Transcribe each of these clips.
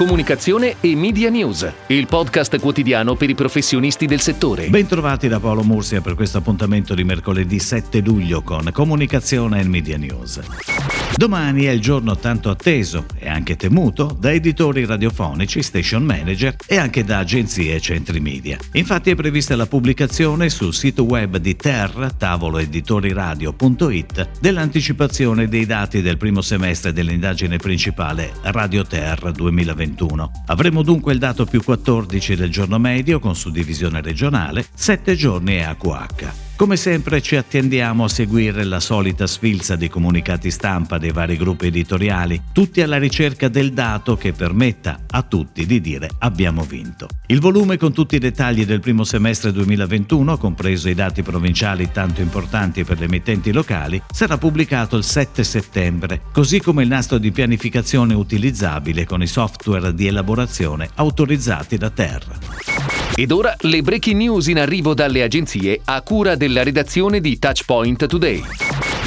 comunicazione e media news, il podcast quotidiano per i professionisti del settore. Bentrovati da Paolo Mursia per questo appuntamento di mercoledì 7 luglio con comunicazione e media news. Domani è il giorno tanto atteso e anche temuto da editori radiofonici, station manager e anche da agenzie e centri media. Infatti è prevista la pubblicazione sul sito web di TER, tavoloeditoriradio.it, dell'anticipazione dei dati del primo semestre dell'indagine principale Radio Ter 2021. Avremo dunque il dato più 14 del giorno medio con suddivisione regionale, 7 giorni EAQH. Come sempre ci attendiamo a seguire la solita sfilza di comunicati stampa dei vari gruppi editoriali, tutti alla ricerca del dato che permetta a tutti di dire abbiamo vinto. Il volume con tutti i dettagli del primo semestre 2021, compreso i dati provinciali tanto importanti per le emittenti locali, sarà pubblicato il 7 settembre, così come il nastro di pianificazione utilizzabile con i software di elaborazione autorizzati da Terra. Ed ora le breaking news in arrivo dalle agenzie a cura della redazione di Touchpoint Today.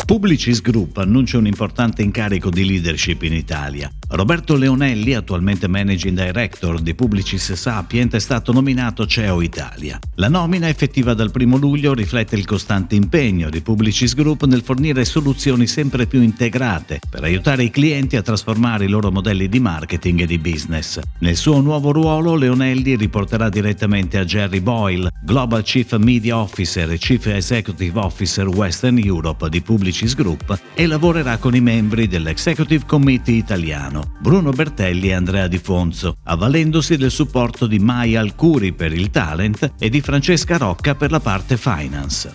Publicis Group annuncia un importante incarico di leadership in Italia. Roberto Leonelli, attualmente Managing Director di Publicis Sapient, è stato nominato CEO Italia. La nomina effettiva dal 1 luglio riflette il costante impegno di Publicis Group nel fornire soluzioni sempre più integrate per aiutare i clienti a trasformare i loro modelli di marketing e di business. Nel suo nuovo ruolo Leonelli riporterà direttamente a Jerry Boyle, Global Chief Media Officer e Chief Executive Officer Western Europe di Publicis Group e lavorerà con i membri dell'Executive Committee italiano Bruno Bertelli e Andrea Di Fonso, avvalendosi del supporto di Mai Alcuri per il talent e di Francesca Rocca per la parte finance.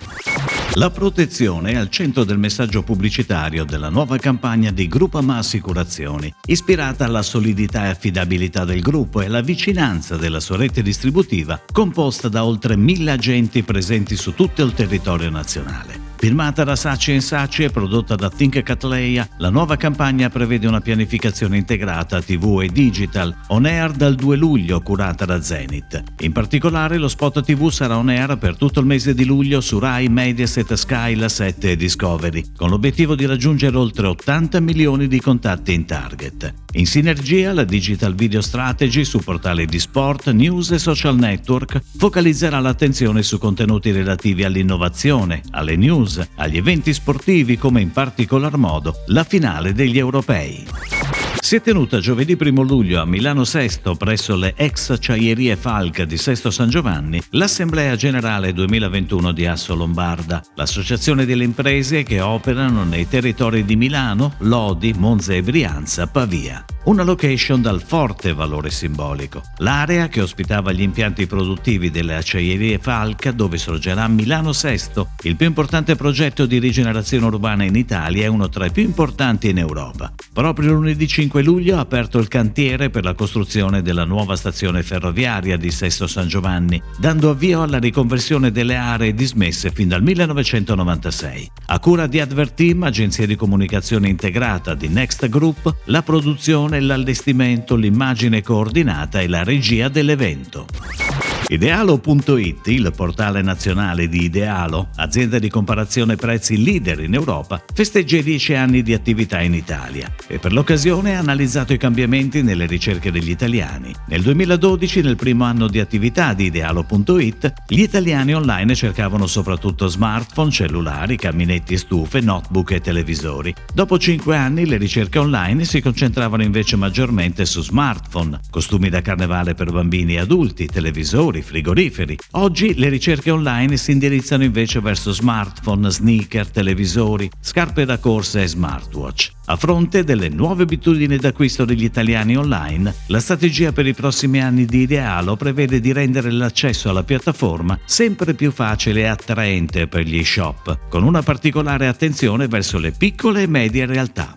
La protezione è al centro del messaggio pubblicitario della nuova campagna di Gruppama Assicurazioni, ispirata alla solidità e affidabilità del gruppo e alla vicinanza della sua rete distributiva, composta da oltre mille agenti presenti su tutto il territorio nazionale. Firmata da Saci Saci e prodotta da Think Catleya, la nuova campagna prevede una pianificazione integrata TV e digital, on air dal 2 luglio, curata da Zenith. In particolare lo spot TV sarà on air per tutto il mese di luglio su Rai, Mediaset, Sky, La 7 e Discovery, con l'obiettivo di raggiungere oltre 80 milioni di contatti in target. In sinergia, la Digital Video Strategy su portali di sport, news e social network focalizzerà l'attenzione su contenuti relativi all'innovazione, alle news, agli eventi sportivi come in particolar modo la finale degli europei. Si è tenuta giovedì 1 luglio a Milano Sesto, presso le ex acciaierie Falca di Sesto San Giovanni, l'Assemblea Generale 2021 di Asso Lombarda, l'associazione delle imprese che operano nei territori di Milano, Lodi, Monza e Brianza, Pavia una location dal forte valore simbolico. L'area che ospitava gli impianti produttivi delle acciaierie Falca, dove sorgerà Milano Sesto, il più importante progetto di rigenerazione urbana in Italia e uno tra i più importanti in Europa. Proprio lunedì 5 luglio ha aperto il cantiere per la costruzione della nuova stazione ferroviaria di Sesto San Giovanni, dando avvio alla riconversione delle aree dismesse fin dal 1996. A cura di Adverteam, agenzia di comunicazione integrata di Next Group, la produzione l'allestimento, l'immagine coordinata e la regia dell'evento. Idealo.it, il portale nazionale di Idealo, azienda di comparazione prezzi leader in Europa, festeggia i 10 anni di attività in Italia e per l'occasione ha analizzato i cambiamenti nelle ricerche degli italiani. Nel 2012, nel primo anno di attività di Idealo.it, gli italiani online cercavano soprattutto smartphone, cellulari, caminetti stufe, notebook e televisori. Dopo 5 anni le ricerche online si concentravano invece maggiormente su smartphone, costumi da carnevale per bambini e adulti, televisori, calcolatori, frigoriferi. Oggi le ricerche online si indirizzano invece verso smartphone, sneaker, televisori, scarpe da corsa e smartwatch. A fronte delle nuove abitudini d'acquisto degli italiani online, la strategia per i prossimi anni di Idealo prevede di rendere l'accesso alla piattaforma sempre più facile e attraente per gli shop, con una particolare attenzione verso le piccole e medie realtà.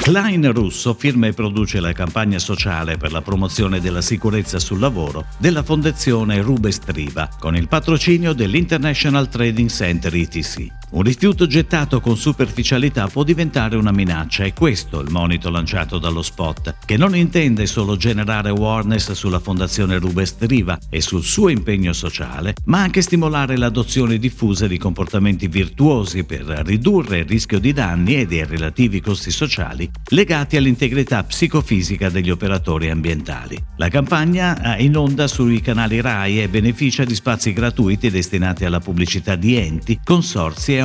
Klein Russo firma e produce la campagna sociale per la promozione della sicurezza sul lavoro della fondazione Rubestriva con il patrocinio dell'International Trading Center ITC. Un rifiuto gettato con superficialità può diventare una minaccia e questo è il monito lanciato dallo spot, che non intende solo generare awareness sulla fondazione Rubest Riva e sul suo impegno sociale, ma anche stimolare l'adozione diffusa di comportamenti virtuosi per ridurre il rischio di danni e dei relativi costi sociali legati all'integrità psicofisica degli operatori ambientali. La campagna è in onda sui canali RAI e beneficia di spazi gratuiti destinati alla pubblicità di enti, consorzi e